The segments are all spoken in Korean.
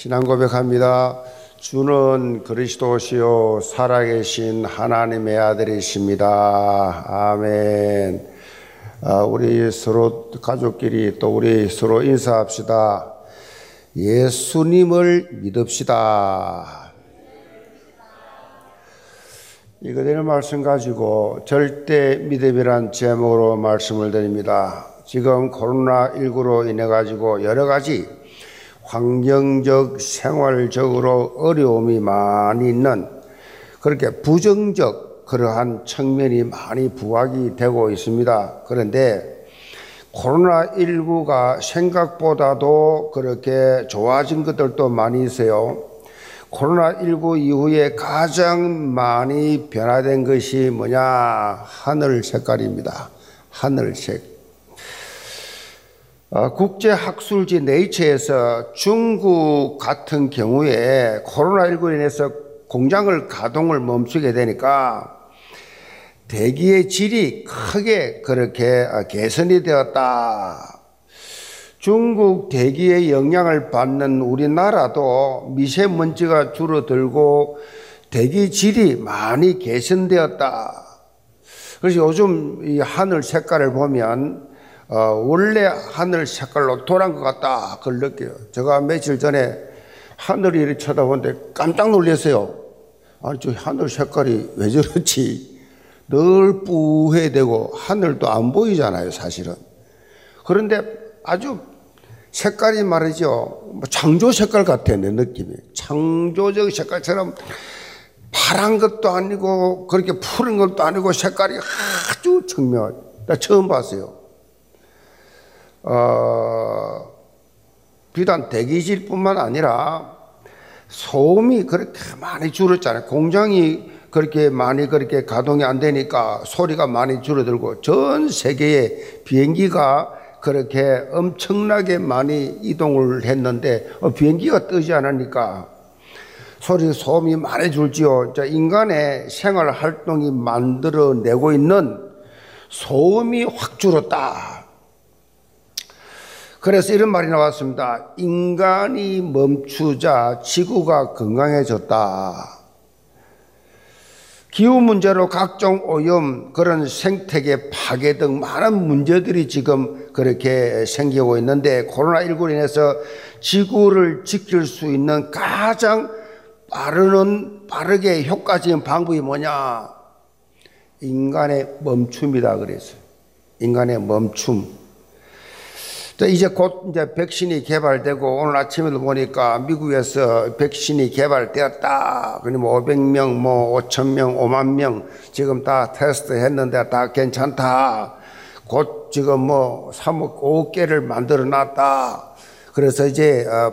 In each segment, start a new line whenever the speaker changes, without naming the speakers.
신앙 고백합니다. 주는 그리스도시요 살아계신 하나님의 아들이십니다. 아멘. 아, 우리 서로 가족끼리 또 우리 서로 인사합시다. 예수님을 믿읍시다. 이 그대로 말씀 가지고 절대 믿음이란 제목으로 말씀을 드립니다. 지금 코로나19로 인해 가지고 여러 가지 환경적, 생활적으로 어려움이 많이 있는 그렇게 부정적 그러한 측면이 많이 부각이 되고 있습니다. 그런데 코로나19가 생각보다도 그렇게 좋아진 것들도 많이 있어요. 코로나19 이후에 가장 많이 변화된 것이 뭐냐? 하늘 색깔입니다. 하늘색. 어, 국제학술지 네이처에서 중국 같은 경우에 코로나19로 인해서 공장을 가동을 멈추게 되니까 대기의 질이 크게 그렇게 어, 개선이 되었다. 중국 대기의 영향을 받는 우리나라도 미세먼지가 줄어들고 대기 질이 많이 개선되었다. 그래서 요즘 이 하늘 색깔을 보면 어, 원래 하늘 색깔로 돌아온 것 같다. 그걸 느껴요. 제가 며칠 전에 하늘이 이렇게 쳐다보는데 깜짝 놀랐어요. 아니, 저 하늘 색깔이 왜 저렇지? 늘 뿌해 되고 하늘도 안 보이잖아요, 사실은. 그런데 아주 색깔이 말이죠. 뭐 창조 색깔 같아, 내 느낌이. 창조적 색깔처럼 파란 것도 아니고 그렇게 푸른 것도 아니고 색깔이 아주 청명하나 처음 봤어요. 어, 비단 대기질뿐만 아니라 소음이 그렇게 많이 줄었잖아요. 공장이 그렇게 많이 그렇게 가동이 안 되니까 소리가 많이 줄어들고 전 세계의 비행기가 그렇게 엄청나게 많이 이동을 했는데 어, 비행기가 뜨지 않으니까 소리 소음이 많이 줄지요. 인간의 생활 활동이 만들어내고 있는 소음이 확 줄었다. 그래서 이런 말이 나왔습니다. 인간이 멈추자 지구가 건강해졌다. 기후 문제로 각종 오염, 그런 생태계 파괴 등 많은 문제들이 지금 그렇게 생기고 있는데 코로나19로 인해서 지구를 지킬 수 있는 가장 빠르는, 빠르게 효과적인 방법이 뭐냐? 인간의 멈춤이다 그랬어요. 인간의 멈춤. 이제 곧 이제 백신이 개발되고 오늘 아침에도 보니까 미국에서 백신이 개발되었다. 그러면 500명, 뭐 5천 명, 5만 명 지금 다 테스트 했는데 다 괜찮다. 곧 지금 뭐 3억 5개를 만들어 놨다. 그래서 이제 어,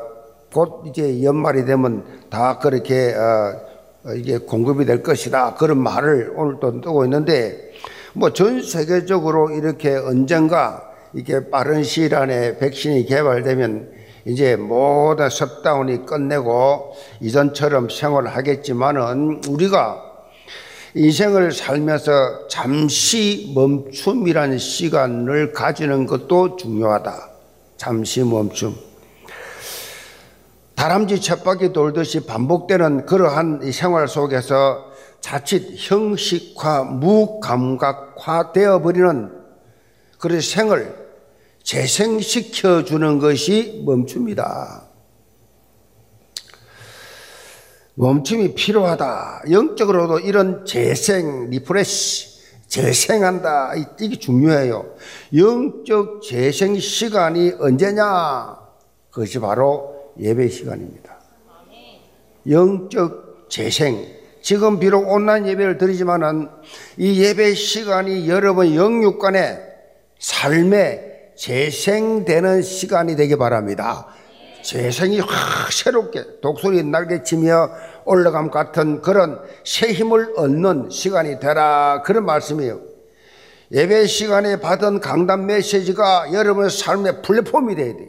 곧 이제 연말이 되면 다 그렇게 어, 이게 공급이 될 것이다. 그런 말을 오늘 또 뜨고 있는데 뭐 전 세계적으로 이렇게 언젠가 이게 빠른 시일 안에 백신이 개발되면 이제 모든 셧다운이 끝내고 이전처럼 생활을 하겠지만은 우리가 인생을 살면서 잠시 멈춤이라는 시간을 가지는 것도 중요하다. 잠시 멈춤. 다람쥐 쳇바퀴 돌듯이 반복되는 그러한 생활 속에서 자칫 형식화, 무감각화 되어버리는 그런 생을 재생시켜 주는 것이 멈춤이다. 멈춤이 필요하다. 영적으로도 이런 재생, refresh, 재생한다. 이게 중요해요. 영적 재생 시간이 언제냐? 그것이 바로 예배 시간입니다. 영적 재생. 지금 비록 온라인 예배를 드리지만은 이 예배 시간이 여러분 영육간에 삶의 재생되는 시간이 되기 바랍니다. 재생이 확 새롭게 독소리 날개치며 올라감 같은 그런 새 힘을 얻는 시간이 되라 그런 말씀이에요. 예배 시간에 받은 강단 메시지가 여러분의 삶의 플랫폼이 돼야 돼.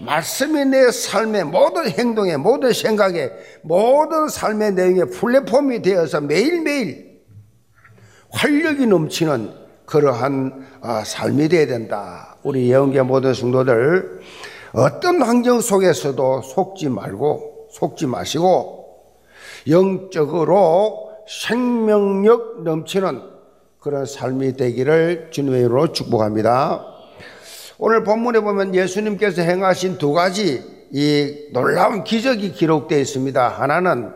말씀이 내 삶의 모든 행동에 모든 생각에 모든 삶의 내용에 플랫폼이 되어서 매일매일 활력이 넘치는 그러한 아, 삶이 되어야 된다. 우리 예언계 모든 성도들 어떤 환경 속에서도 속지 말고 속지 마시고 영적으로 생명력 넘치는 그런 삶이 되기를 주님의 이름으로 축복합니다. 오늘 본문에 보면 예수님께서 행하신 두 가지 이 놀라운 기적이 기록되어 있습니다. 하나는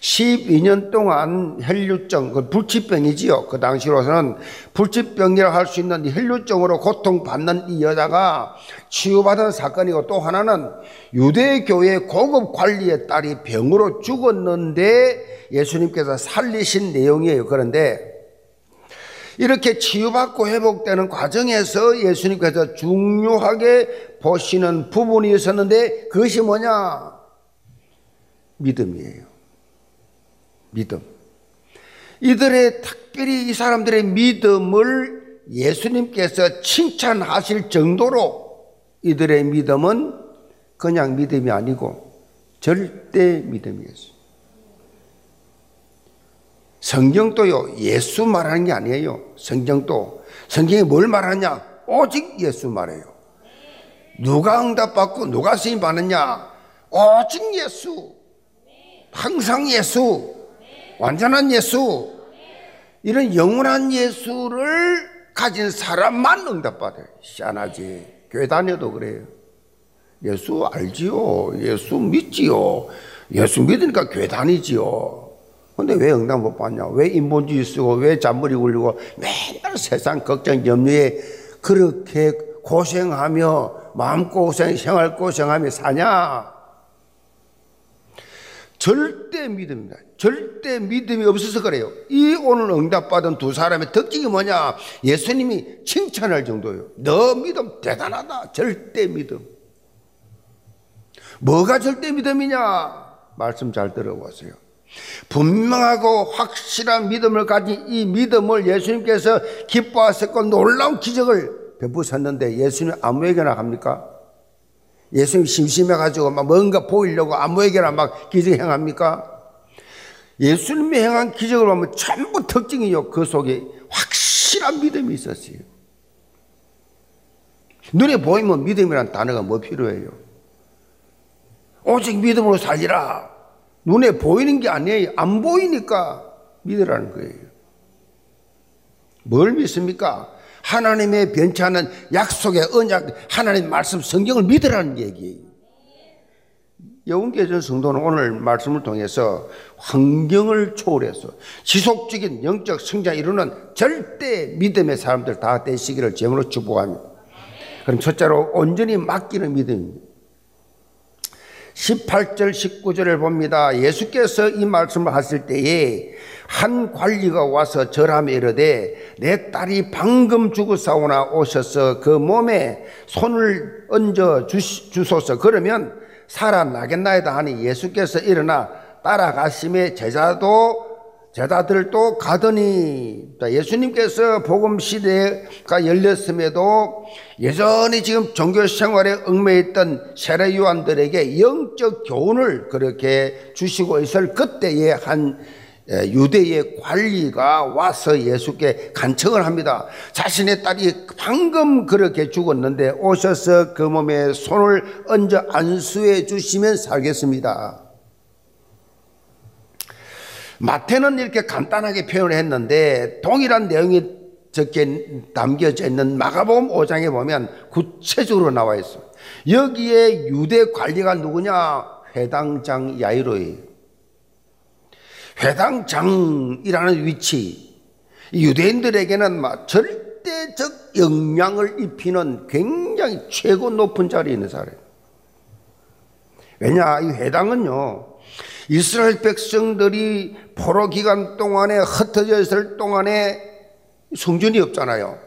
12년 동안 혈류증, 그 불치병이지요. 그 당시로서는 불치병이라고 할수 있는 혈류증으로 고통받는 이 여자가 치유받은 사건이고 또 하나는 유대교회 고급 관리의 딸이 병으로 죽었는데 예수님께서 살리신 내용이에요. 그런데 이렇게 치유받고 회복되는 과정에서 예수님께서 중요하게 보시는 부분이 있었는데 그것이 뭐냐? 믿음이에요. 믿음. 이들의 특별히 이 사람들의 믿음을 예수님께서 칭찬하실 정도로 이들의 믿음은 그냥 믿음이 아니고 절대 믿음이었어요. 성경도요, 예수 말하는 게 아니에요. 성경도. 성경이 뭘 말하냐? 오직 예수 말해요. 누가 응답받고 누가 쓰임 받느냐? 오직 예수. 항상 예수. 완전한 예수. 이런 영원한 예수를 가진 사람만 응답받아요. 시안하지. 교회 다녀도 그래요. 예수 알지요. 예수 믿지요. 예수 믿으니까 교회 다니지요. 근데 왜 응답 못 받냐? 왜 인본주의 쓰고 왜 잔머리 굴리고 맨날 세상 걱정 염려에 그렇게 고생하며 마음고생, 생활고생하며 사냐? 절대 믿음입니다. 절대 믿음이 없어서 그래요. 이 오늘 응답받은 두 사람의 특징이 뭐냐? 예수님이 칭찬할 정도예요. 너 믿음 대단하다. 절대 믿음. 뭐가 절대 믿음이냐? 말씀 잘 들어보세요. 분명하고 확실한 믿음을 가진 이 믿음을 예수님께서 기뻐하셨고 놀라운 기적을 베푸셨는데 예수님 아무에게나 합니까? 예수님 심심해가지고 막 뭔가 보이려고 아무에게나 막 기적 행합니까? 예수님이 행한 기적을 보면 전부 특징이요. 그 속에 확실한 믿음이 있었어요. 눈에 보이면 믿음이란 단어가 뭐 필요해요? 오직 믿음으로 살리라. 눈에 보이는 게 아니에요. 안 보이니까 믿으라는 거예요. 뭘 믿습니까? 하나님의 변치 않은 약속의 언약, 하나님 말씀 성경을 믿으라는 얘기예요. 여운계전 성도는 오늘 말씀을 통해서 환경을 초월해서 지속적인 영적 성장 이루는 절대 믿음의 사람들 다 되시기를 제물로 축복합니다. 그럼 첫째로 온전히 맡기는 믿음입니다. 18절 19절을 봅니다. 예수께서 이 말씀을 하실 때에 한 관리가 와서 절함에 이르되 내 딸이 방금 죽었사오나 오셔서 그 몸에 손을 얹어 주소서 그러면 살아나겠나이다 하니 예수께서 일어나 따라가심에 제자도 제자들도 가더니 예수님께서 복음 시대가 열렸음에도 여전히 지금 종교 생활에 얽매여 있던 세례 요한들에게 영적 교훈을 그렇게 주시고 있을 그때에 한 유대의 관리가 와서 예수께 간청을 합니다. 자신의 딸이 방금 그렇게 죽었는데 오셔서 그 몸에 손을 얹어 안수해 주시면 살겠습니다. 마태는 이렇게 간단하게 표현을 했는데 동일한 내용이 적게 담겨져 있는 마가복음 5장에 보면 구체적으로 나와 있어. 여기에 유대 관리가 누구냐? 회당장 야이로예요. 회당장이라는 위치, 유대인들에게는 막 절대적 영향을 입히는 굉장히 최고 높은 자리에 있는 사람. 왜냐, 이 회당은요, 이스라엘 백성들이 포로 기간 동안에 흩어져 있을 동안에 성전이 없잖아요.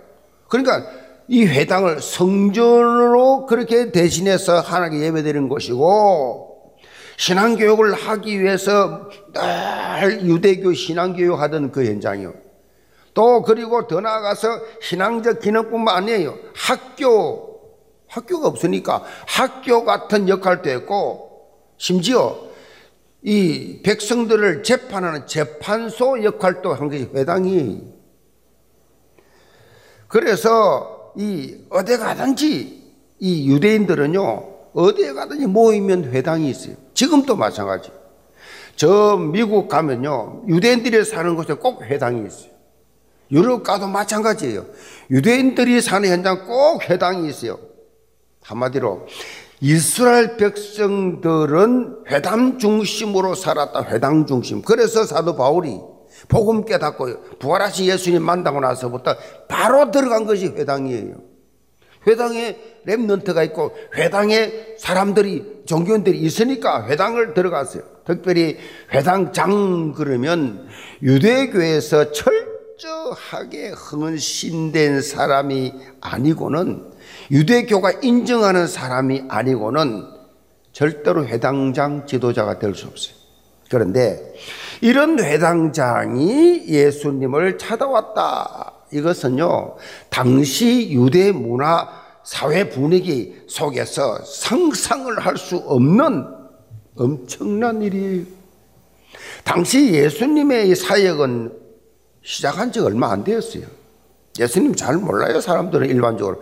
그러니까 이 회당을 성전으로 그렇게 대신해서 하나님께 예배드리는 것이고 신앙교육을 하기 위해서 늘 유대교 신앙교육 하던 그 현장이요. 또 그리고 더 나아가서 신앙적 기능뿐만 아니에요. 학교, 학교가 없으니까 학교 같은 역할도 했고 심지어 이 백성들을 재판하는 재판소 역할도 한 것이 회당이. 그래서 이 어디 가든지 이 유대인들은요 어디에 가든지 모이면 회당이 있어요. 지금도 마찬가지. 저 미국 가면요. 유대인들이 사는 곳에 꼭 회당이 있어요. 유럽 가도 마찬가지예요. 유대인들이 사는 현장 꼭 회당이 있어요. 한마디로 이스라엘 백성들은 회담 중심으로 살았다. 회당 중심. 그래서 사도 바울이 복음 깨닫고 부활하신 예수님 만나고 나서부터 바로 들어간 것이 회당이에요. 회당에 랩런트가 있고 회당에 사람들이 종교인들이 있으니까 회당을 들어갔어요. 특별히 회당장 그러면 유대교에서 철저하게 흥신된 사람이 아니고는 유대교가 인정하는 사람이 아니고는 절대로 회당장 지도자가 될 수 없어요. 그런데 이런 회당장이 예수님을 찾아왔다. 이것은요, 당시 유대 문화 사회 분위기 속에서 상상을 할 수 없는 엄청난 일이에요. 당시 예수님의 사역은 시작한 지 얼마 안 되었어요. 예수님 잘 몰라요. 사람들은 일반적으로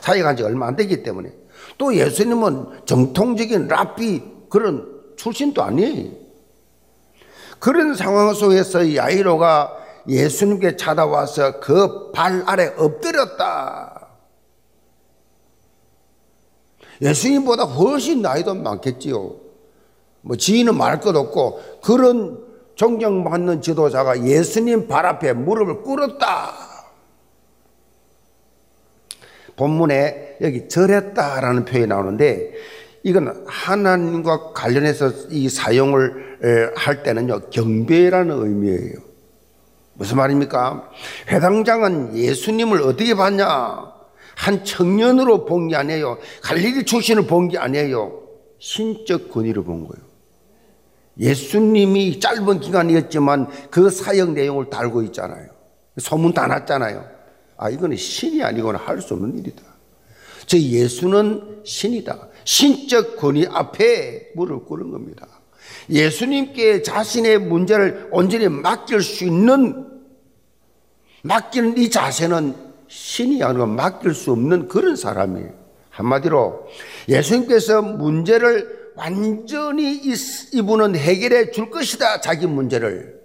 사역한 지 얼마 안 되기 때문에. 또 예수님은 정통적인 랍비 그런 출신도 아니에요. 그런 상황 속에서 야이로가 예수님께 찾아와서 그 발 아래 엎드렸다. 예수님보다 훨씬 나이도 많겠지요. 뭐 지인은 말것 없고 그런 존경받는 지도자가 예수님 발 앞에 무릎을 꿇었다. 본문에 여기 절했다라는 표현이 나오는데 이건 하나님과 관련해서 이 사용을 할 때는요 경배라는 의미예요. 무슨 말입니까? 회당장은 예수님을 어떻게 봤냐? 한 청년으로 본 게 아니에요. 갈릴리 출신을 본 게 아니에요. 신적 권위를 본 거예요. 예수님이 짧은 기간이었지만 그 사역 내용을 달고 있잖아요. 소문 다 났잖아요. 아, 이거는 신이 아니거나 할 수 없는 일이다. 저 예수는 신이다. 신적 권위 앞에 무릎 꿇은 겁니다. 예수님께 자신의 문제를 온전히 맡길 수 있는 맡기는 이 자세는 신이 아니고 맡길 수 없는 그런 사람이에요. 한마디로 예수님께서 문제를 완전히 이분은 해결해 줄 것이다. 자기 문제를.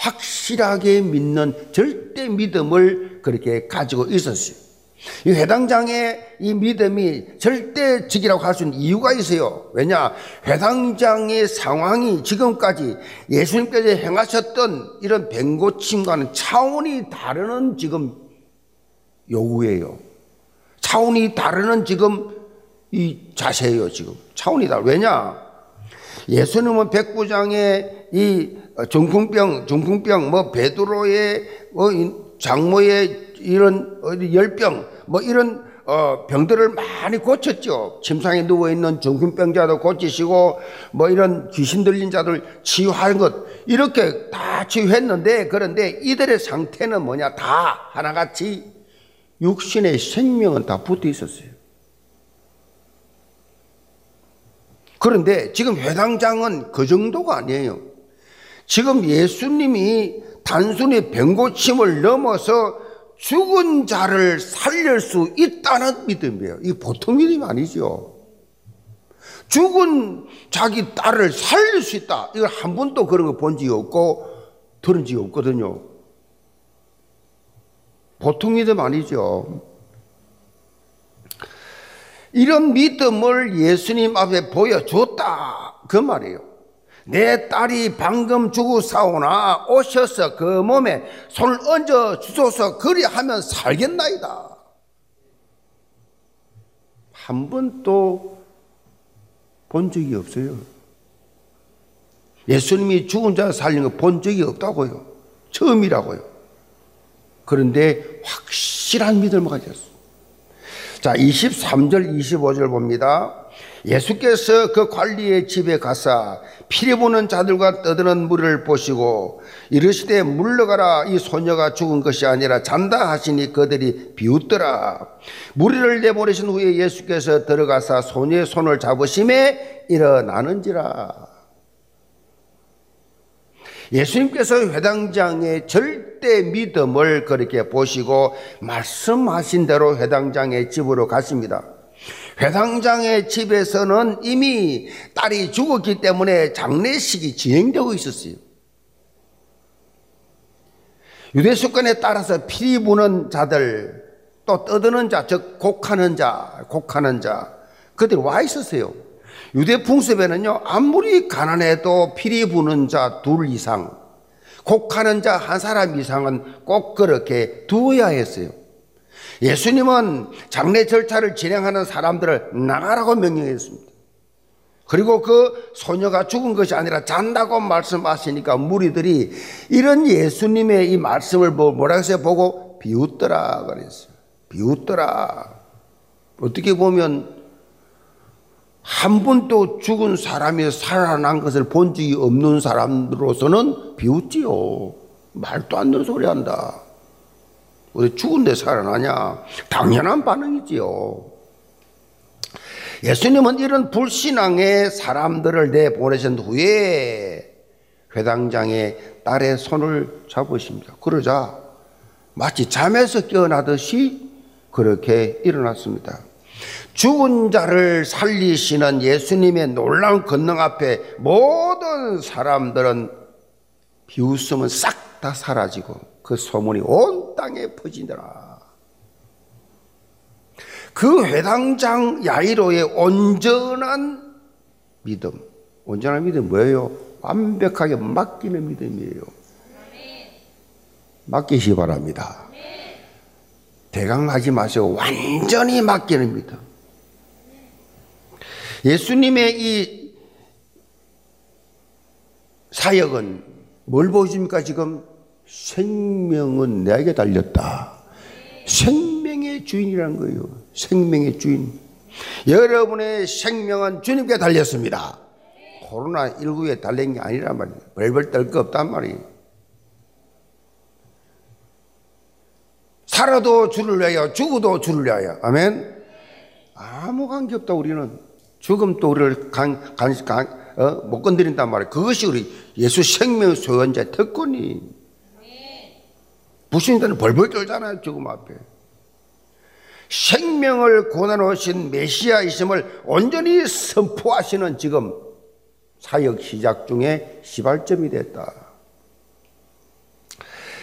확실하게 믿는 절대 믿음을 그렇게 가지고 있었어요. 이 회당장의 이 믿음이 절대적이라고 할 수 있는 이유가 있어요. 왜냐? 회당장의 상황이 지금까지 예수님께서 행하셨던 이런 뱅고침과는 차원이 다르는 지금 요구예요. 차원이 다르는 지금 이 자세예요, 지금. 차원이 다르. 왜냐? 예수님은 백부장의 이 중풍병, 중풍병, 뭐 베드로의 뭐 장모의 이런 열병, 뭐 이런 어, 병들을 많이 고쳤죠. 침상에 누워 있는 중풍병자도 고치시고 뭐 이런 귀신 들린 자들 치유하는 것 이렇게 다 치유했는데 그런데 이들의 상태는 뭐냐 다 하나같이 육신의 생명은 다 붙어 있었어요. 그런데 지금 회당장은 그 정도가 아니에요. 지금 예수님이 단순히 병고침을 넘어서 죽은 자를 살릴 수 있다는 믿음이에요. 이 보통 믿음이 아니죠. 죽은 자기 딸을 살릴 수 있다. 이걸 한 번도 그런 거 본 적이 없고 들은 적이 없거든요. 보통 믿음 아니죠. 이런 믿음을 예수님 앞에 보여줬다. 그 말이에요. 내 딸이 방금 죽으사오나 오셔서 그 몸에 손을 얹어 주소서 그리하면 살겠나이다. 한 번도 본 적이 없어요. 예수님이 죽은 자 살린 거 본 적이 없다고요. 처음이라고요. 그런데 확실한 믿음을 가졌어. 자, 23절, 25절 봅니다. 예수께서 그 관리의 집에 가사 피리 보는 자들과 떠드는 물을 보시고 이르시되 물러가라 이 소녀가 죽은 것이 아니라 잔다 하시니 그들이 비웃더라 무리를 내보내신 후에 예수께서 들어가사 소녀의 손을 잡으심에 일어나는지라 예수님께서 회당장의 절대 믿음을 그렇게 보시고 말씀하신 대로 회당장의 집으로 가십니다. 회당장의 집에서는 이미 딸이 죽었기 때문에 장례식이 진행되고 있었어요. 유대 습관에 따라서 피리 부는 자들, 또 떠드는 자, 즉 곡하는 자, 곡하는 자, 그들이 와 있었어요. 유대 풍습에는요, 아무리 가난해도 피리 부는 자 둘 이상, 곡하는 자 한 사람 이상은 꼭 그렇게 두어야 했어요. 예수님은 장례 절차를 진행하는 사람들을 나가라고 명령했습니다. 그리고 그 소녀가 죽은 것이 아니라 잔다고 말씀하시니까 무리들이 이런 예수님의 이 말씀을 뭐라 해서 보고 비웃더라 그랬어요. 비웃더라. 어떻게 보면 한 번도 죽은 사람이 살아난 것을 본 적이 없는 사람으로서는 비웃지요. 말도 안 되는 소리 한다. 왜 죽은데 살아나냐? 당연한 반응이지요. 예수님은 이런 불신앙의 사람들을 내보내신 후에 회당장의 딸의 손을 잡으십니다. 그러자 마치 잠에서 깨어나듯이 그렇게 일어났습니다. 죽은 자를 살리시는 예수님의 놀라운 권능 앞에 모든 사람들은 비웃음은 싹 다 사라지고 그 소문이 온 땅에 퍼지더라. 그 회당장 야이로의 온전한 믿음. 온전한 믿음 뭐예요? 완벽하게 맡기는 믿음이에요. 맡기시 바랍니다. 대강하지 마시고 완전히 맡기는 믿음. 예수님의 이 사역은 뭘 보여줍니까 지금? 생명은 내게 달렸다. 생명의 주인이라는 거예요. 생명의 주인. 여러분의 생명은 주님께 달렸습니다. 코로나19에 달린 게 아니란 말이에요. 벌벌 떨 거 없단 말이에요. 살아도 주를 위하여, 죽어도 주를 위하여. 아멘? 아무 관계 없다, 우리는. 죽음도 우리를 간, 간, 간, 어? 못 건드린단 말이에요. 그것이 우리 예수 생명 소유자 특권이. 부신들은 벌벌 떨잖아요, 죽음 앞에. 생명을 고난하신 메시아이심을 온전히 선포하시는 지금 사역 시작 중에 시발점이 됐다.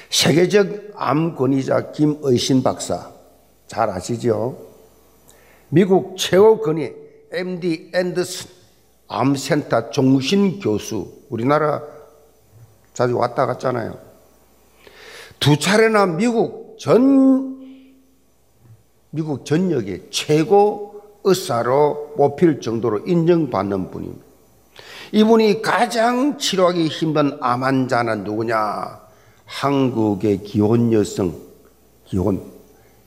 세계적 암 권위자 김의신 박사 잘 아시죠? 미국 최고 권위 MD 앤더슨 암센터 종신 교수 우리나라 자주 왔다 갔잖아요. 두 차례나 미국 전 미국 전역의 최고 의사로 뽑힐 정도로 인정받는 분입니다. 이분이 가장 치료하기 힘든 암 환자는 누구냐? 한국의 기혼 여성, 기혼.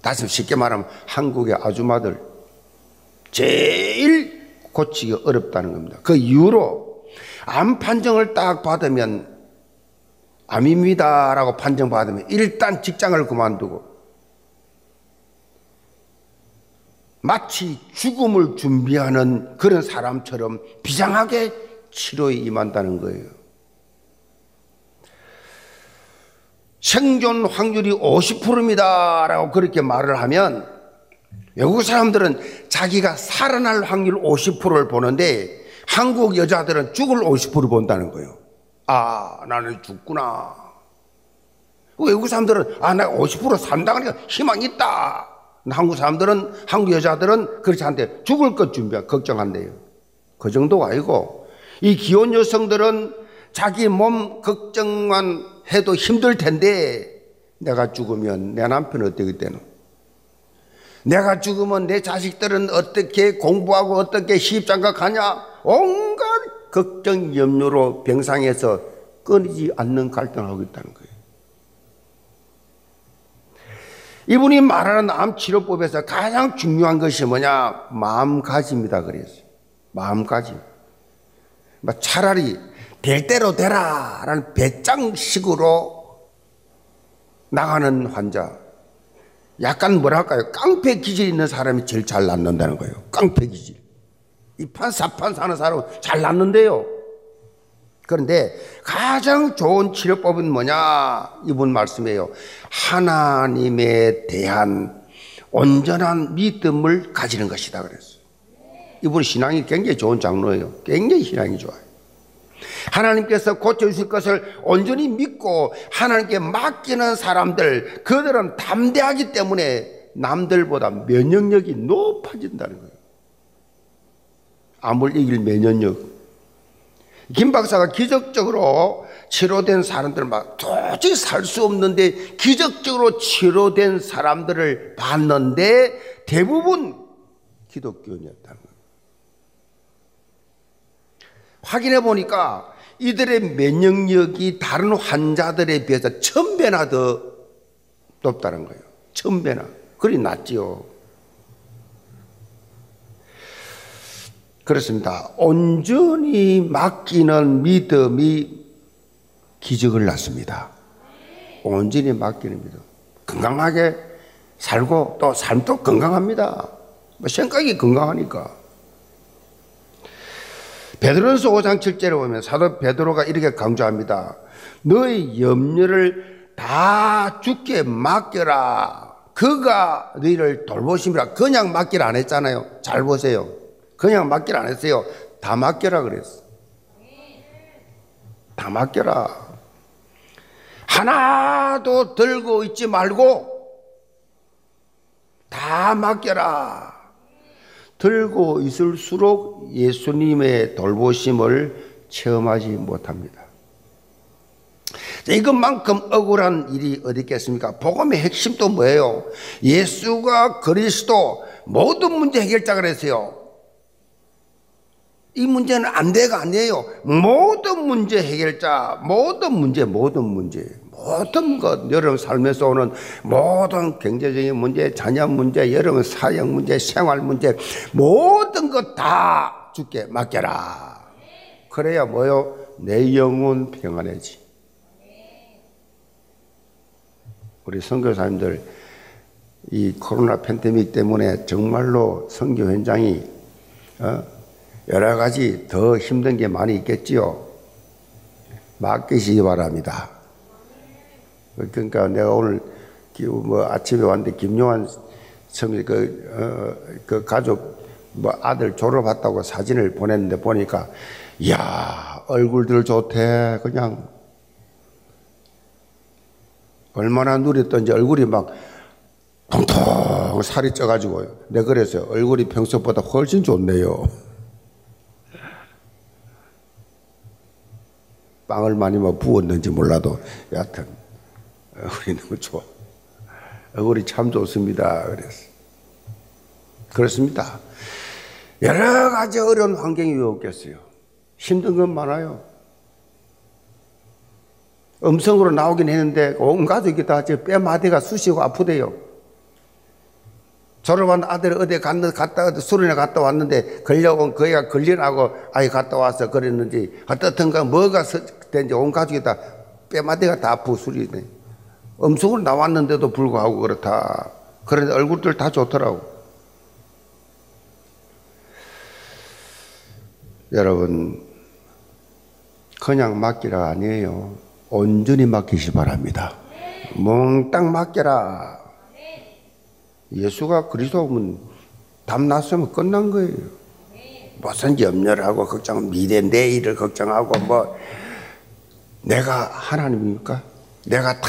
다시 쉽게 말하면 한국의 아줌마들. 제일 고치기 어렵다는 겁니다. 그 이후로 암 판정을 딱 받으면 암입니다라고 판정받으면 일단 직장을 그만두고 마치 죽음을 준비하는 그런 사람처럼 비장하게 치료에 임한다는 거예요. 생존 확률이 50%입니다라고 그렇게 말을 하면 외국 사람들은 자기가 살아날 확률 50%를 보는데 한국 여자들은 죽을 50% 본다는 거예요. 아, 나는 죽구나. 외국 사람들은 아, 나 50% 산다 그러니까 희망 있다. 한국 사람들은, 한국 여자들은 그렇지 않대. 죽을 것 준비하, 걱정한대요. 그 정도가 아니고, 이 기혼 여성들은 자기 몸 걱정만 해도 힘들 텐데, 내가 죽으면 내 남편 어떻게 되노? 내가 죽으면 내 자식들은 어떻게 공부하고 어떻게 시집장가 가냐? 걱정, 염려로 병상에서 끊이지 않는 갈등을 하고 있다는 거예요. 이분이 말하는 암 치료법에서 가장 중요한 것이 뭐냐? 마음가짐이다 그랬어요. 마음가짐. 뭐 차라리 될 대로 되라 라는 배짱식으로 나가는 환자. 약간 뭐랄까요? 깡패 기질 있는 사람이 제일 잘 낫는다는 거예요. 깡패 기질. 이판 사판 사는 사람은 잘 낫는데요. 그런데 가장 좋은 치료법은 뭐냐? 이분 말씀이에요. 하나님에 대한 온전한 믿음을 가지는 것이다 그랬어요. 이분 신앙이 굉장히 좋은 장로예요. 굉장히 신앙이 좋아요. 하나님께서 고쳐주실 것을 온전히 믿고 하나님께 맡기는 사람들, 그들은 담대하기 때문에 남들보다 면역력이 높아진다는 거예요. 암을 이길 면역력. 김 박사가 기적적으로 치료된 사람들 막 도저히 살 수 없는데 기적적으로 치료된 사람들을 봤는데 대부분 기독교인이었다는 거예요. 확인해 보니까 이들의 면역력이 다른 환자들에 비해서 천 배나 더 높다는 거예요. 천 배나. 그리 낫지요. 그렇습니다. 온전히 맡기는 믿음이 기적을 낳습니다. 온전히 맡기는 믿음. 건강하게 살고 또 삶도 건강합니다. 뭐 생각이 건강하니까. 베드로서 5장 7절에 보면 사도 베드로가 이렇게 강조합니다. 너의 염려를 다 죽게 맡겨라. 그가 너희를 돌보심이라. 그냥 맡기라 안 했잖아요. 잘 보세요. 그냥 맡기라 안 했어요. 다 맡겨라 그랬어. 다 맡겨라. 하나도 들고 있지 말고 다 맡겨라. 들고 있을수록 예수님의 돌보심을 체험하지 못합니다. 이것만큼 억울한 일이 어디 있겠습니까? 복음의 핵심도 뭐예요? 예수가 그리스도 모든 문제 해결자가 그랬어요. 이 문제는 안 돼가 아니에요. 모든 문제 해결자, 모든 문제, 모든 문제, 모든 것, 여러분 삶에서 오는 모든 경제적인 문제, 자녀 문제, 여러분 사역 문제, 생활 문제, 모든 것다 죽게 맡겨라. 그래야 뭐요? 내 영혼 평안해지. 우리 선교사님들 이 코로나 팬데믹 때문에 정말로 선교 현장이 어? 여러 가지 더 힘든 게 많이 있겠지요. 맡기시기 바랍니다. 그러니까 내가 오늘 뭐 아침에 왔는데 김용환 성일 그, 어, 그 가족 뭐 아들 졸업했다고 사진을 보냈는데 보니까 야 얼굴들 좋대 그냥 얼마나 누렸던지 얼굴이 막 통통 살이 쪄가지고 내가 그래서 얼굴이 평소보다 훨씬 좋네요. 빵을 많이 뭐 부었는지 몰라도 여하튼 얼굴이 너무 좋아. 얼굴이 참 좋습니다. 그랬어. 그렇습니다. 여러 가지 어려운 환경이 왜 없겠어요? 힘든 건 많아요. 음성으로 나오긴 했는데 온 가족이 다 뼈마디가 쑤시고 아프대요. 졸업한 아들 어디 갔다, 갔다, 수련회 갔다 왔는데 걸려온 거기가 걸리라고 아이 갔다 와서 그랬는지 어떻든가 뭐가 된지 온 가족이 다 뼈마디가 다 아프고 수리네. 음성으로 나왔는데도 불구하고 그렇다. 그런데 얼굴들 다 좋더라고. 여러분, 그냥 맡기라 아니에요. 온전히 맡기시 바랍니다. 몽땅 맡겨라. 예수가 그리스도면 답 났으면 끝난 거예요. 무슨 염려를 하고 걱정, 미래 내일을 걱정하고 뭐 내가 하나님입니까? 내가 다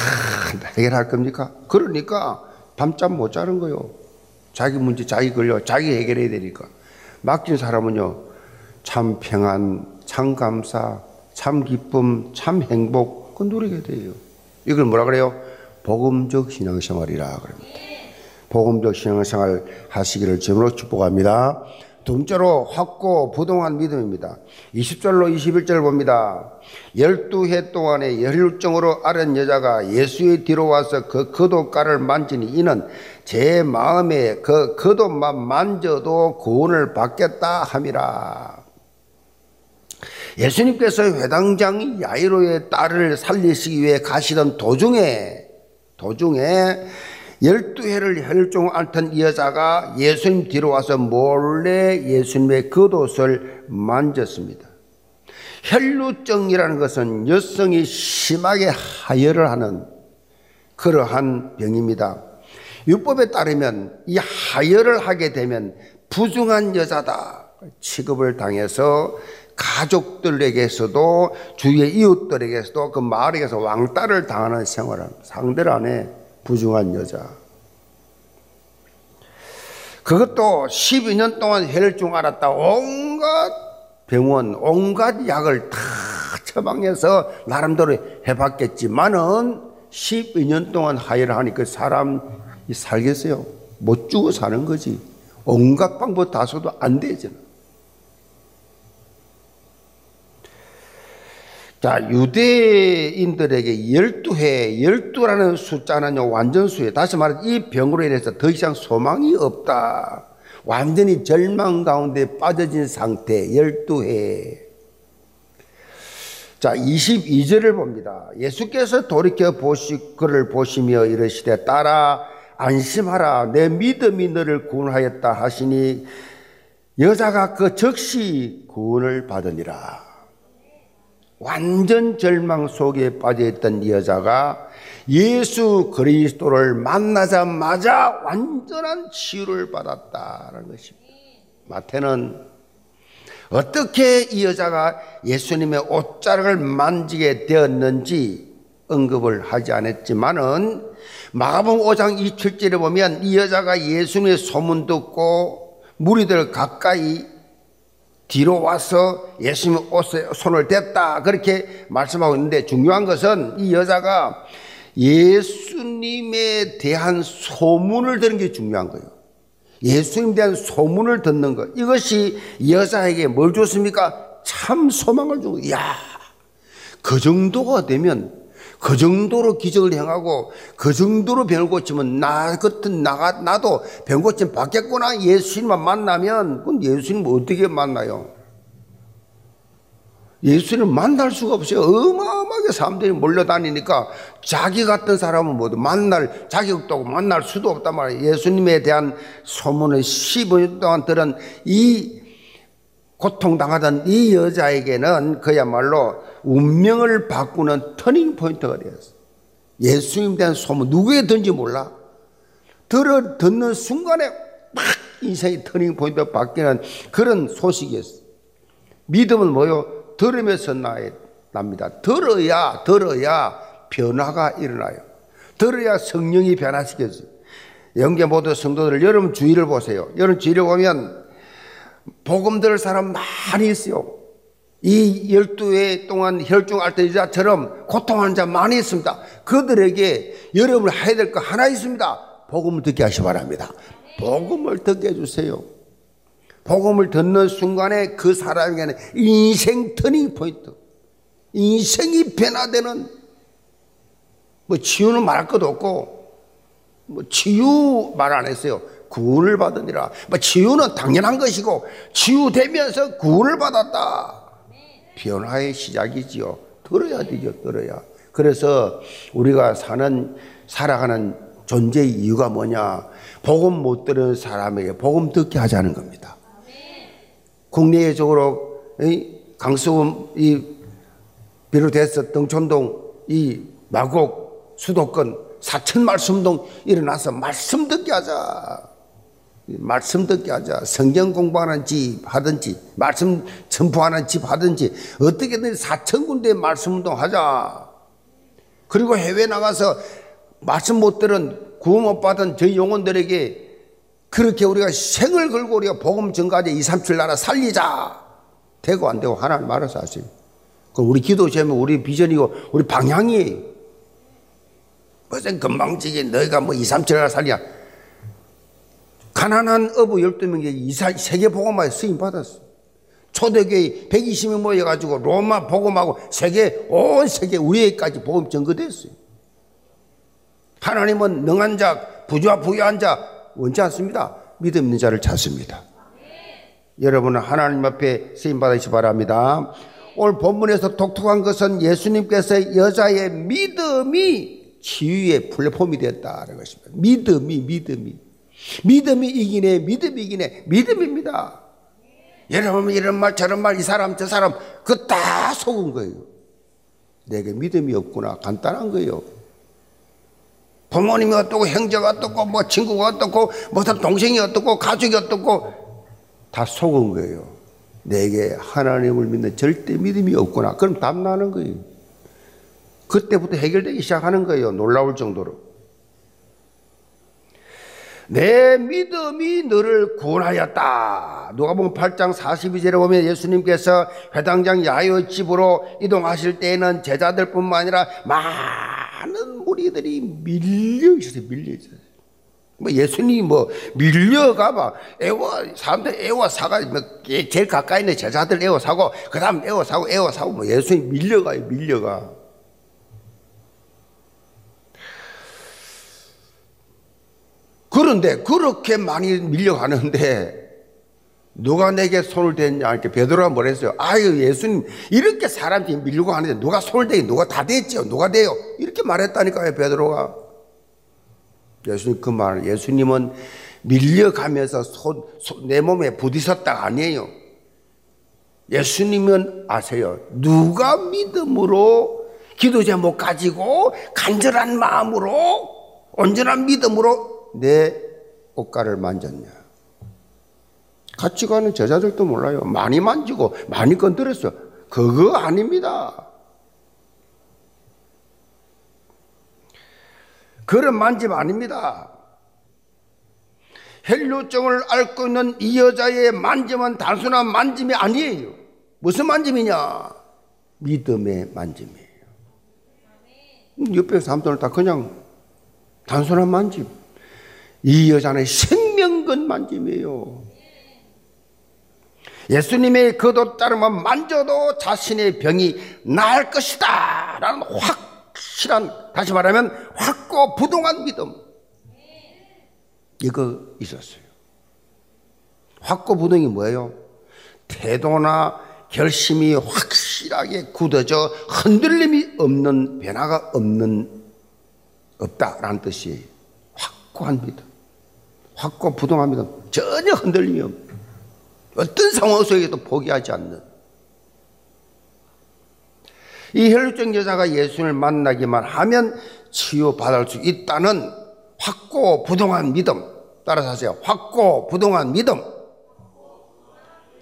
해결할 겁니까? 그러니까 밤잠 못 자는 거요. 자기 문제 자기 걸려 자기 해결해야 되니까. 맡긴 사람은요 참 평안, 참 감사, 참 기쁨, 참 행복 그 누리게 돼요. 이걸 뭐라 그래요? 복음적 신앙생활이라 그럽니다. 복음적 신앙생활 하시기를 주으로 축복합니다. 두 번째로 확고 부동한 믿음입니다. 20절로 21절 봅니다. 12해 동안에 혈루증으로 앓은 여자가 예수의 뒤로 와서 그 겉옷가를 만지니 이는 제 마음에 그 겉옷만 만져도 구원을 받겠다 함이라. 예수님께서 회당장 야이로의 딸을 살리시기 위해 가시던 도중에 도중에 열두 해를 혈종 앓던 이 여자가 예수님 뒤로 와서 몰래 예수님의 겉옷을 만졌습니다. 혈루증이라는 것은 여성이 심하게 하혈을 하는 그러한 병입니다. 율법에 따르면 이 하혈을 하게 되면 부중한 여자다. 취급을 당해서 가족들에게서도 주위의 이웃들에게서도 그 마을에게서 왕따를 당하는 생활을 상대를 안에 부중한 여자. 그것도 12년 동안 혈중 알았다. 온갖 병원, 온갖 약을 다 처방해서 나름대로 해봤겠지만은 12년 동안 하혈을 하니 그 사람이 살겠어요? 못 죽어 사는 거지. 온갖 방법 다 써도 안 되잖아. 자, 유대인들에게 열두해, 열두라는 숫자는요, 완전수에, 다시 말해, 이 병으로 인해서 더 이상 소망이 없다. 완전히 절망 가운데 빠져진 상태, 열두해. 자, 22절을 봅니다. 예수께서 돌이켜 보시, 그를 보시며 이르시되, 따라 안심하라. 내 믿음이 너를 구원하였다 하시니, 여자가 그 즉시 구원을 받으니라. 완전 절망 속에 빠져있던 여자가 예수 그리스도를 만나자마자 완전한 치유를 받았다는 것입니다. 마태는 어떻게 이 여자가 예수님의 옷자락을 만지게 되었는지 언급을 하지 않았지만은 마가복음 5장 27절에 보면 이 여자가 예수님의 소문 듣고 무리들 가까이 뒤로 와서 예수님 옷에 손을 댔다. 그렇게 말씀하고 있는데 중요한 것은 이 여자가 예수님에 대한 소문을 듣는 게 중요한 거예요. 예수님에 대한 소문을 듣는 것. 이것이 여자에게 뭘 줬습니까? 참 소망을 주고, 야, 그 정도가 되면 그 정도로 기적을 행하고 그 정도로 병을 고치면 나 같은 나가 나도 병 고침 받겠구나 예수님만 만나면 그럼 예수님 어떻게 만나요? 예수님 만날 수가 없어요. 어마어마하게 사람들이 몰려다니니까 자기 같은 사람은 모두 만날 자격도 없고 만날 수도 없단 말이에요. 예수님에 대한 소문을 15년 동안 들은 이 고통당하던 이 여자에게는 그야말로 운명을 바꾸는 터닝 포인트가 되었어요. 예수님에 대한 소문, 누구에든지 몰라. 들어, 듣는 순간에 막 인생의 터닝 포인트가 바뀌는 그런 소식이었어요. 믿음은 뭐요? 들으면서 납니다. 들어야, 들어야 변화가 일어나요. 들어야 성령이 변화시켜져요. 영계 모든 성도들 여러분 주의를 보세요. 여러분 주의를 보면 복음 들을 사람 많이 있어요. 이 열두 해 동안 혈중 알테자처럼 고통하는 자 많이 있습니다. 그들에게 여러분 해야 될 거 하나 있습니다. 복음을 듣게 하시 바랍니다. 복음을 듣게 해주세요. 복음을 듣는 순간에 그 사람에게는 인생 터닝 포인트, 인생이 변화되는 뭐 치유는 말할 것도 없고 뭐 치유 말 안 했어요. 구원을 받으니라. 뭐 치유는 당연한 것이고 치유되면서 구원을 받았다. 변화의 시작이지요. 들어야 되죠, 들어야. 그래서 우리가 사는, 살아가는 존재의 이유가 뭐냐. 복음 못 들은 사람에게 복음 듣게 하자는 겁니다. 국내적으로 강수이 비롯해서 등촌동 이 마곡 수도권 사천 말씀동 일어나서 말씀 듣게 하자. 말씀 듣게 하자. 성경 공부하는 집 하든지, 말씀 전포하는 집 하든지, 어떻게든 사천 군데 말씀 운동 하자. 그리고 해외 나가서 말씀 못 들은 구원 못 받은 저희 영혼들에게 그렇게 우리가 생을 걸고 우리가 복음 전까지 2, 3칠 나라 살리자. 되고 안 되고 하나님 알아서 하세요. 그 우리 기도 제목, 우리 비전이고, 우리 방향이에요. 무슨 금방지기 너희가 뭐 2, 3칠 나라 살리냐. 가난한 어부 12명에게 세계 복음화에 쓰임 받았어. 초대교회 120명 모여 가지고 로마 복음하고 세계, 온 세계 위에까지 복음 전거됐어요. 하나님은 능한 자, 부주와 부유한 자 원치 않습니다. 믿음 있는 자를 찾습니다. 여러분은 하나님 앞에 쓰임 받으시 바랍니다. 오늘 본문에서 독특한 것은 예수님께서 여자의 믿음이 치유의 플랫폼이 되었다는 것입니다. 믿음이, 믿음이. 믿음이 이기네, 믿음이 이기네, 믿음입니다. 여러분 이런 말 저런 말 이 사람 저 사람 그 다 속은 거예요. 내게 믿음이 없구나 간단한 거예요. 부모님이 어떻고 형제가 어떻고 뭐 친구가 어떻고 무슨 동생이 어떻고 가족이 어떻고 다 속은 거예요. 내게 하나님을 믿는 절대 믿음이 없구나. 그럼 답 나는 거예요. 그때부터 해결되기 시작하는 거예요. 놀라울 정도로. 내 믿음이 너를 구원하였다. 누가 보면 8장 42절에 보면 예수님께서 회당장 야요 집으로 이동하실 때에는 제자들뿐만 아니라 많은 무리들이 밀려 있었어요. 밀려 있었어요. 뭐 예수님이 뭐 밀려가 막 애워 사람들 애워 사가 뭐 제일 가까이 있는 제자들 애워 사고 그다음 애워 사고 애워 사고 뭐 예수님 밀려가요 밀려가. 그런데 그렇게 많이 밀려가는데 누가 내게 손을 댔냐 이렇게 베드로가 뭐랬어요? 아유 예수님 이렇게 사람들이 밀고 하는데 누가 손을 대기 누가 다 됐죠? 누가 돼요? 이렇게 말했다니까요 베드로가 예수님 그 말, 예수님은 밀려가면서 손, 손, 내 몸에 부딪혔다 아니에요. 예수님은 아세요. 누가 믿음으로 기도 제목 가지고 간절한 마음으로 온전한 믿음으로 내 옷가를 만졌냐. 같이 가는 제자들도 몰라요. 많이 만지고 많이 건드렸어. 그거 아닙니다. 그런 만짐 아닙니다. 헬류증을 앓고 있는 이 여자의 만짐은 단순한 만짐이 아니에요. 무슨 만짐이냐? 믿음의 만짐이에요. 옆에 사람들은 다 그냥 단순한 만짐. 이 여자는 생명근 만짐이에요. 예수님의 그도 따르면 만져도 자신의 병이 나을 것이다. 라는 확 확실한 다시 말하면 확고 부동한 믿음 이거 있었어요. 확고 부동이 뭐예요? 태도나 결심이 확실하게 굳어져 흔들림이 없는 변화가 없는 없다라는 뜻이 확고한 믿음. 확고 부동한 믿음. 전혀 흔들림이 없는 어떤 상황 속에도 포기하지 않는 이 혈루증 여자가 예수님을 만나기만 하면 치유받을 수 있다는 확고 부동한 믿음. 따라서 하세요. 확고 부동한 믿음.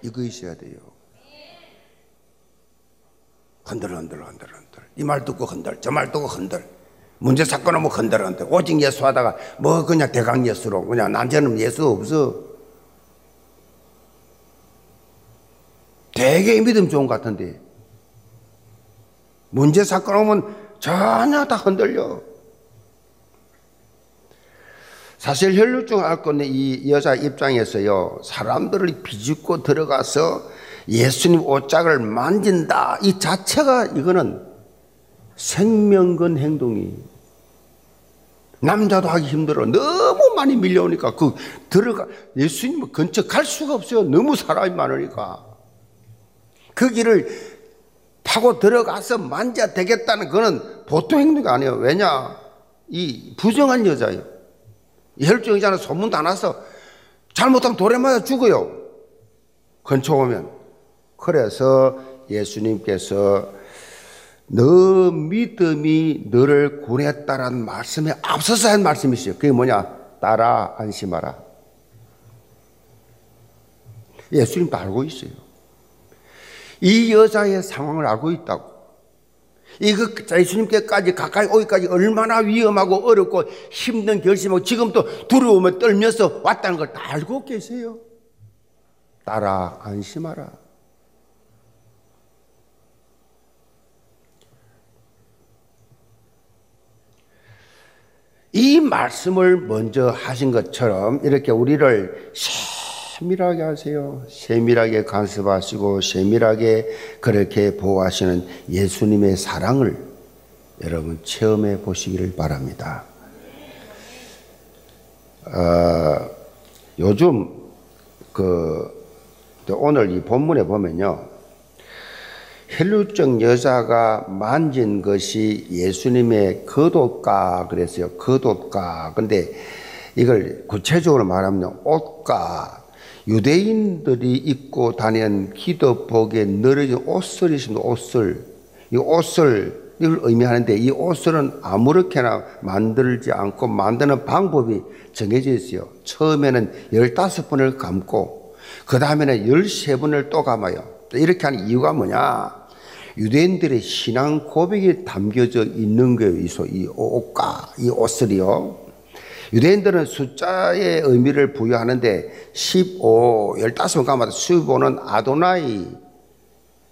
이거 있어야 돼요. 흔들 흔들 흔들 흔들. 이 말 듣고 흔들. 저 말 듣고 흔들. 문제 사건 하면 흔들 흔들. 오직 예수 하다가 뭐 그냥 대강 예수로 그냥 난제는 예수 없어. 되게 믿음 좋은 것 같은데 문제 사건 오면 전혀 다 흔들려. 사실 혈류증 앓고 있는 이 여자 입장에서요, 사람들을 비집고 들어가서 예수님 옷장을 만진다. 이 자체가 이거는 생명근 행동이. 남자도 하기 힘들어. 너무 많이 밀려오니까 그 들어가, 예수님 근처 갈 수가 없어요. 너무 사람이 많으니까. 그 길을 파고 들어가서 만져 되겠다는 그는 보통 행동이 아니에요. 왜냐? 이 부정한 여자예요. 혈증이잖아. 소문 다 나서 잘못하면 돌에 맞아 죽어요. 근처 오면. 그래서 예수님께서 너 믿음이 너를 구했다라는 말씀에 앞서서 한 말씀이 있어요. 그게 뭐냐? 따라 안심하라. 예수님도 알고 있어요. 이 여자의 상황을 알고 있다고. 이거 예수님께까지 가까이 오기까지 얼마나 위험하고 어렵고 힘든 결심하고 지금 또 두려움에 떨면서 왔다는 걸 다 알고 계세요. 따라 안심하라. 이 말씀을 먼저 하신 것처럼 이렇게 우리를 세밀하게 하세요. 세밀하게 간섭하시고 세밀하게 그렇게 보호하시는 예수님의 사랑을 여러분 체험해 보시기를 바랍니다. 어, 요즘 그 오늘 이 본문에 보면요. 혈류증 여자가 만진 것이 예수님의 겉옷가 그랬어요. 겉옷가. 근데 이걸 구체적으로 말하면 옷가 유대인들이 입고 다니는 기도복에 늘어진 옷을 있습니다. 옷을. 이 옷을 이걸 의미하는데 이 옷은 아무렇게나 만들지 않고 만드는 방법이 정해져 있어요. 처음에는 15번을 감고 그 다음에는 13번을 또 감아요. 이렇게 하는 이유가 뭐냐? 유대인들의 신앙 고백이 담겨져 있는 거예요. 이, 옷과 이 옷을이요. 유대인들은 숫자의 의미를 부여하는데 15, 15번 감아도 15는 아도나이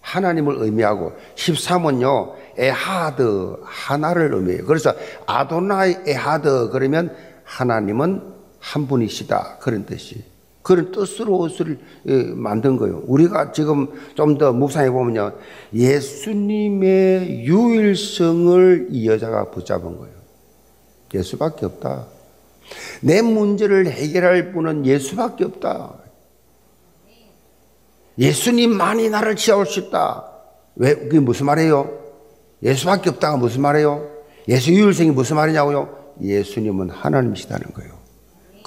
하나님을 의미하고 13은요 에하드 하나를 의미해요. 그래서 아도나이 에하드 그러면 하나님은 한 분이시다 그런 뜻이. 그런 뜻으로 옷을 예, 만든 거예요. 우리가 지금 좀 더 묵상해 보면요. 예수님의 유일성을 이 여자가 붙잡은 거예요. 예수밖에 없다. 내 문제를 해결할 분은 예수밖에 없다. 예수님만이 나를 지어올 수 있다. 왜, 그게 무슨 말이에요? 예수밖에 없다가 무슨 말이에요? 예수 유일성이 무슨 말이냐고요? 예수님은 하나님이시다는 거예요.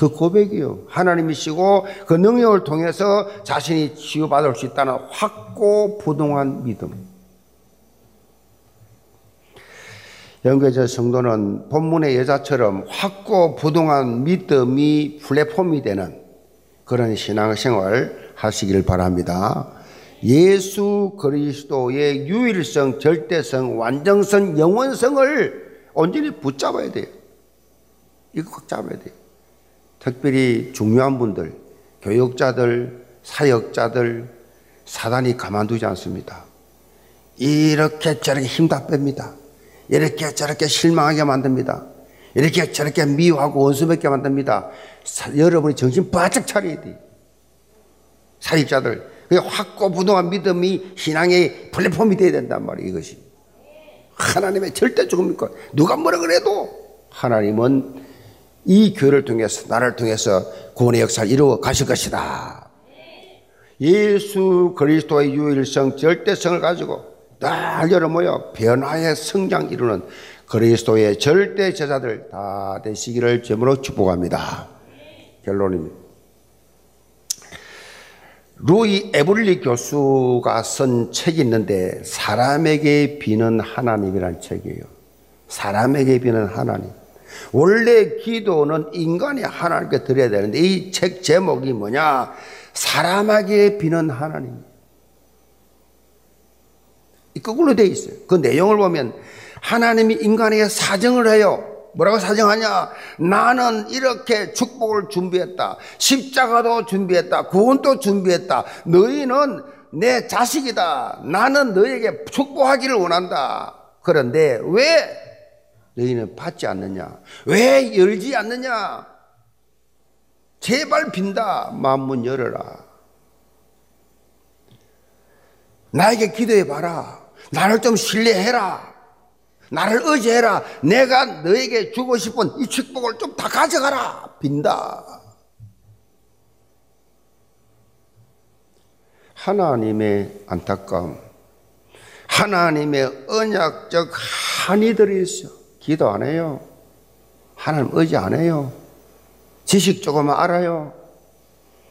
그 고백이요. 하나님이시고 그 능력을 통해서 자신이 치유받을 수 있다는 확고 부동한 믿음. 연계자 성도는 본문의 여자처럼 확고 부동한 믿음이 플랫폼이 되는 그런 신앙생활 하시기를 바랍니다. 예수 그리스도의 유일성, 절대성, 완전성, 영원성을 온전히 붙잡아야 돼요. 이거 꽉 잡아야 돼요. 특별히 중요한 분들, 교육자들, 사역자들, 사단이 가만두지 않습니다. 이렇게 저렇게 힘 다 뺍니다. 이렇게 저렇게 실망하게 만듭니다. 이렇게 저렇게 미워하고 원수맺게 만듭니다. 사, 여러분이 정신 바짝 차려야 돼요. 사역자들. 확고부동한 믿음이 신앙의 플랫폼이 되어야 된단 말이에요, 이것이. 하나님의 절대 죽음 믿고, 누가 뭐라 그래도 하나님은 이 교회를 통해서, 나를 통해서 구원의 역사를 이루어 가실 것이다. 예수 그리스도의 유일성, 절대성을 가지고 날 열어 모여 변화의 성장 이루는 그리스도의 절대 제자들 다 되시기를 제으로 축복합니다. 결론입니다. 루이 에블리 교수가 쓴 책이 있는데 사람에게 비는 하나님이란 책이에요. 사람에게 비는 하나님. 원래 기도는 인간이 하나님께 드려야 되는데 이 책 제목이 뭐냐? 사람에게 비는 하나님. 이 거꾸로 돼 있어요. 그 내용을 보면 하나님이 인간에게 사정을 해요. 뭐라고 사정하냐? 나는 이렇게 축복을 준비했다. 십자가도 준비했다. 구원도 준비했다. 너희는 내 자식이다. 나는 너에게 축복하기를 원한다. 그런데 왜 너희는 받지 않느냐? 왜 열지 않느냐? 제발 빈다. 마음문 열어라. 나에게 기도해 봐라. 나를 좀 신뢰해라. 나를 의지해라. 내가 너에게 주고 싶은 이 축복을 좀 다 가져가라. 빈다. 하나님의 안타까움, 하나님의 언약적 한이 들어있어. 기도 안 해요. 하나님 의지 안 해요. 지식 조금만 알아요.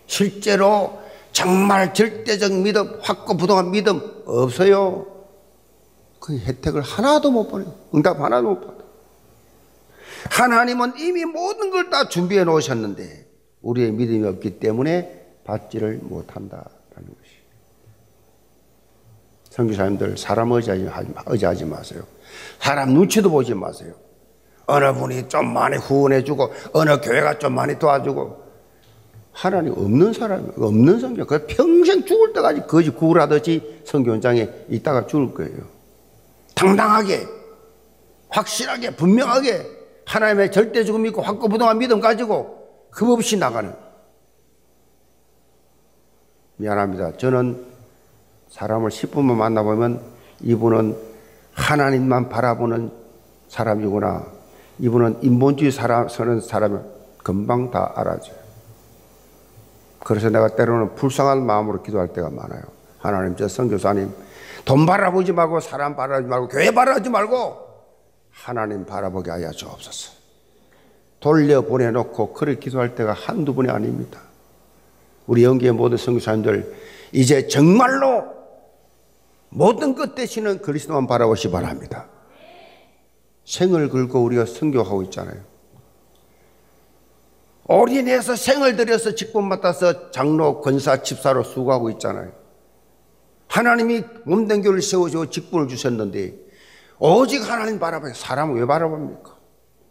실제로 정말 절대적 믿음, 확고부동한 믿음 없어요. 그 혜택을 하나도 못 받아요. 응답 하나도 못 받아요. 하나님은 이미 모든 걸 다 준비해 놓으셨는데 우리의 믿음이 없기 때문에 받지를 것이. 성교사님들 사람 의지하지, 마세요. 사람 눈치도 보지 마세요. 어느 분이 좀 많이 후원해주고 어느 교회가 좀 많이 도와주고 하나님 없는 사람, 없는 성경. 그 평생 죽을 때까지 거지 구울하듯이 성교 현장에 있다가 죽을 거예요. 당당하게, 확실하게, 분명하게 하나님의 절대 죽음 믿고 확고부동한 믿음 가지고 흠없이 나가는. 미안합니다. 저는 사람을 10분만 만나보면 이분은 하나님만 바라보는 사람이구나. 이분은 인본주의 사람, 서는 사람을 금방 다 알아줘요. 그래서 내가 때로는 불쌍한 마음으로 기도할 때가 많아요. 하나님, 저 선교사님, 돈 바라보지 말고 사람 바라보지 말고 교회 바라보지 말고 하나님 바라보게 하여 주옵소서. 돌려 보내놓고 그를 기도할 때가 한두 번이 아닙니다. 우리 영계의 모든 성교사님들 이제 정말로 모든 것 대신은 그리스도만 바라보시 바랍니다. 생을 걸고 우리가 성교하고 있잖아요. 올인해서 생을 들여서 직분 맡아서 장로, 권사, 집사로 수고하고 있잖아요. 하나님이 몸된 교를 세워주고 직분을 주셨는데 오직 하나님 바라봐요. 사람을 왜 바라봅니까?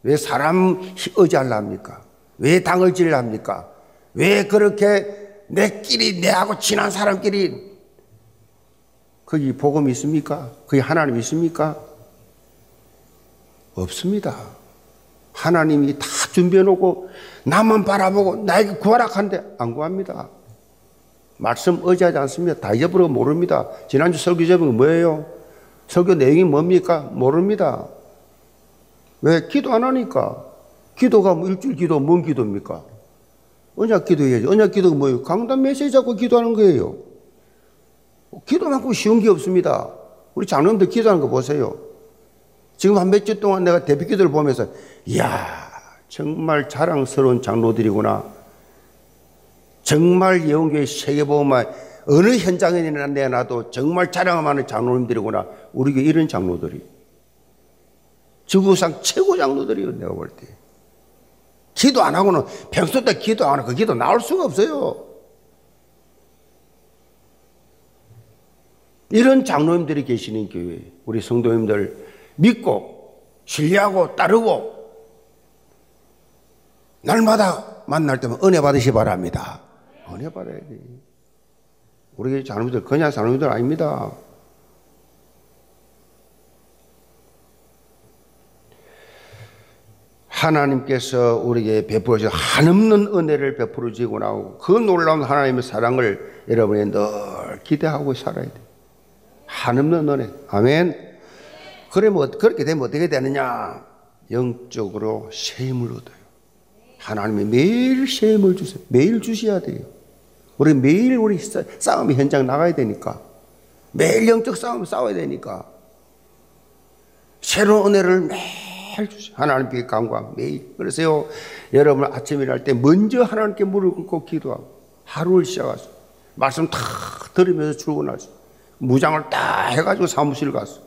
왜 사람 의지하려 합니까? 왜 당을 지려 합니까? 왜 그렇게 내끼리 내하고 친한 사람끼리 거기 복음이 있습니까? 거기 하나님 있습니까? 없습니다. 하나님이 다 준비해 놓고 나만 바라보고 나에게 구하라 하는데 안 구합니다. 말씀 의지하지 않습니다. 다 잊어버리고 모릅니다. 지난주 설교 제목이 뭐예요? 설교 내용이 뭡니까? 모릅니다. 왜? 기도 안 하니까. 기도가 뭐 일주일 기도 뭔 기도입니까? 언약 기도해야지. 언약 기도가 뭐예요? 강단 메시지 잡고 기도하는 거예요. 기도만큼 쉬운 게 없습니다. 우리 장로님들 기도하는 거 보세요. 지금 한 몇 주 동안 내가 대표 기도를 보면서, 이야, 정말 자랑스러운 장로들이구나. 정말 예언교회 세계보험만 어느 현장에나 내놔도 정말 자랑하는 장로님들이구나. 우리 교회 이런 장로들이. 지구상 최고 장로들이요, 내가 볼 때. 기도 안 하고는 평소 때 기도 안 하고 그 기도 나올 수가 없어요. 이런 장로님들이 계시는 교회, 우리 성도님들 믿고 신뢰하고 따르고 날마다 만날 때면 은혜 받으시 바랍니다. 은혜 받아야 돼. 우리 장로님들 그냥 장로님들 아닙니다. 하나님께서 우리에게 베풀어 주신 한없는 은혜를 베풀어 주고 나오고 그 놀라운 하나님의 사랑을 여러분이 늘 기대하고 살아야 돼. 한없는 은혜. 아멘. 그러면 그렇게 되면 어떻게 되느냐? 영적으로 셈을 얻어요. 하나님이 매일 셈을 주세요. 매일 주셔야 돼요. 우리 매일 우리 싸움의 현장 나가야 되니까. 매일 영적 싸움 싸워야 되니까. 새로운 은혜를 매일 주세요. 하나님께 간구하고 매일. 그래서요, 여러분 아침에 일할 때 먼저 하나님께 무릎 꿇고 기도하고 하루를 시작하세요. 말씀 다 들으면서 출근하세요. 무장을 딱 해가지고 사무실 갔어.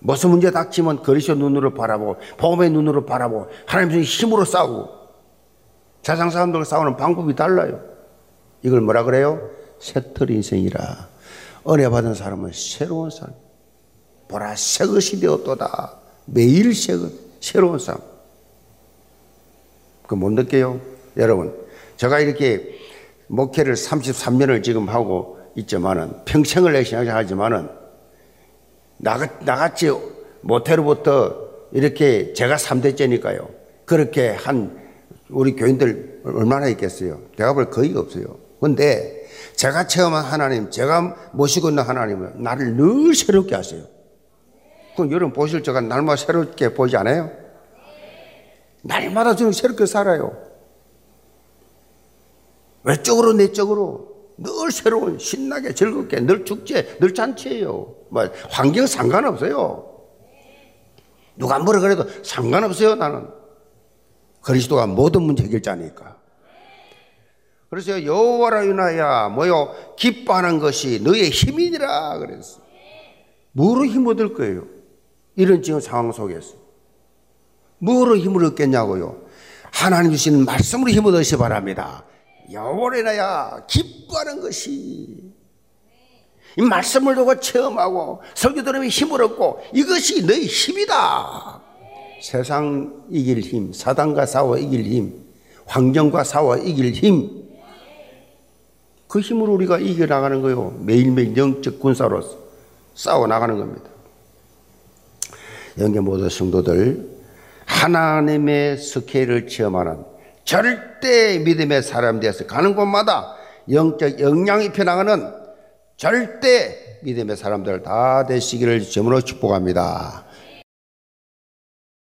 무슨 문제 닥치면 그리스도 눈으로 바라보고 복음의 눈으로 바라보고 하나님의 힘으로 싸우고 세상 사람들과 싸우는 방법이 달라요. 이걸 뭐라 그래요? 새털 인생이라. 은혜 받은 사람은 새로운 사람. 보라 새 것이 되었도다. 매일 새 것 새로운 사람. 그못 느껴요? 여러분, 제가 이렇게 목회를 33년을 지금 하고 있지만은 평생을 내 생각하지만은 나같, 나같이 모태로부터 이렇게 제가 3대째니까요. 그렇게 한 우리 교인들 얼마나 있겠어요? 볼 거의 없어요. 근데 제가 체험한 하나님, 제가 모시고 있는 하나님은 나를 늘 새롭게 하세요. 그럼 여러분 보실 적가 날마다 새롭게 보이지 않아요? 날마다 저는 새롭게 살아요. 외적으로 내적으로 늘 새로운 신나게 즐겁게 늘 축제 늘 잔치예요. 뭐 환경 상관없어요. 누가 뭐라 그래도 상관없어요 나는. 그리스도가 모든 문제 해결자니까. 그래서 여호와라 유나야 뭐요 기뻐하는 것이 너의 힘이니라 그랬어. 뭐로 힘 얻을 거예요? 이런 지금 상황 속에서 뭐로 힘을 얻겠냐고요? 하나님 주시는 말씀으로 힘을 얻으시 바랍니다. 여호와라야 기뻐하는 것이 이 말씀을 두고 체험하고 설교 들으면 힘을 얻고 이것이 너의 힘이다. 세상 이길 힘, 사단과 싸워 이길 힘, 환경과 싸워 이길 힘. 그 힘으로 우리가 이겨 나가는 거예요. 매일매일 영적 군사로 싸워 나가는 겁니다. 영계 모든 성도들, 하나님의 스케일을 체험하는 절대 믿음의 사람 되어서 가는 곳마다 영적 영향이 펴나가는 절대 믿음의 사람들 다 되시기를 점으로 축복합니다.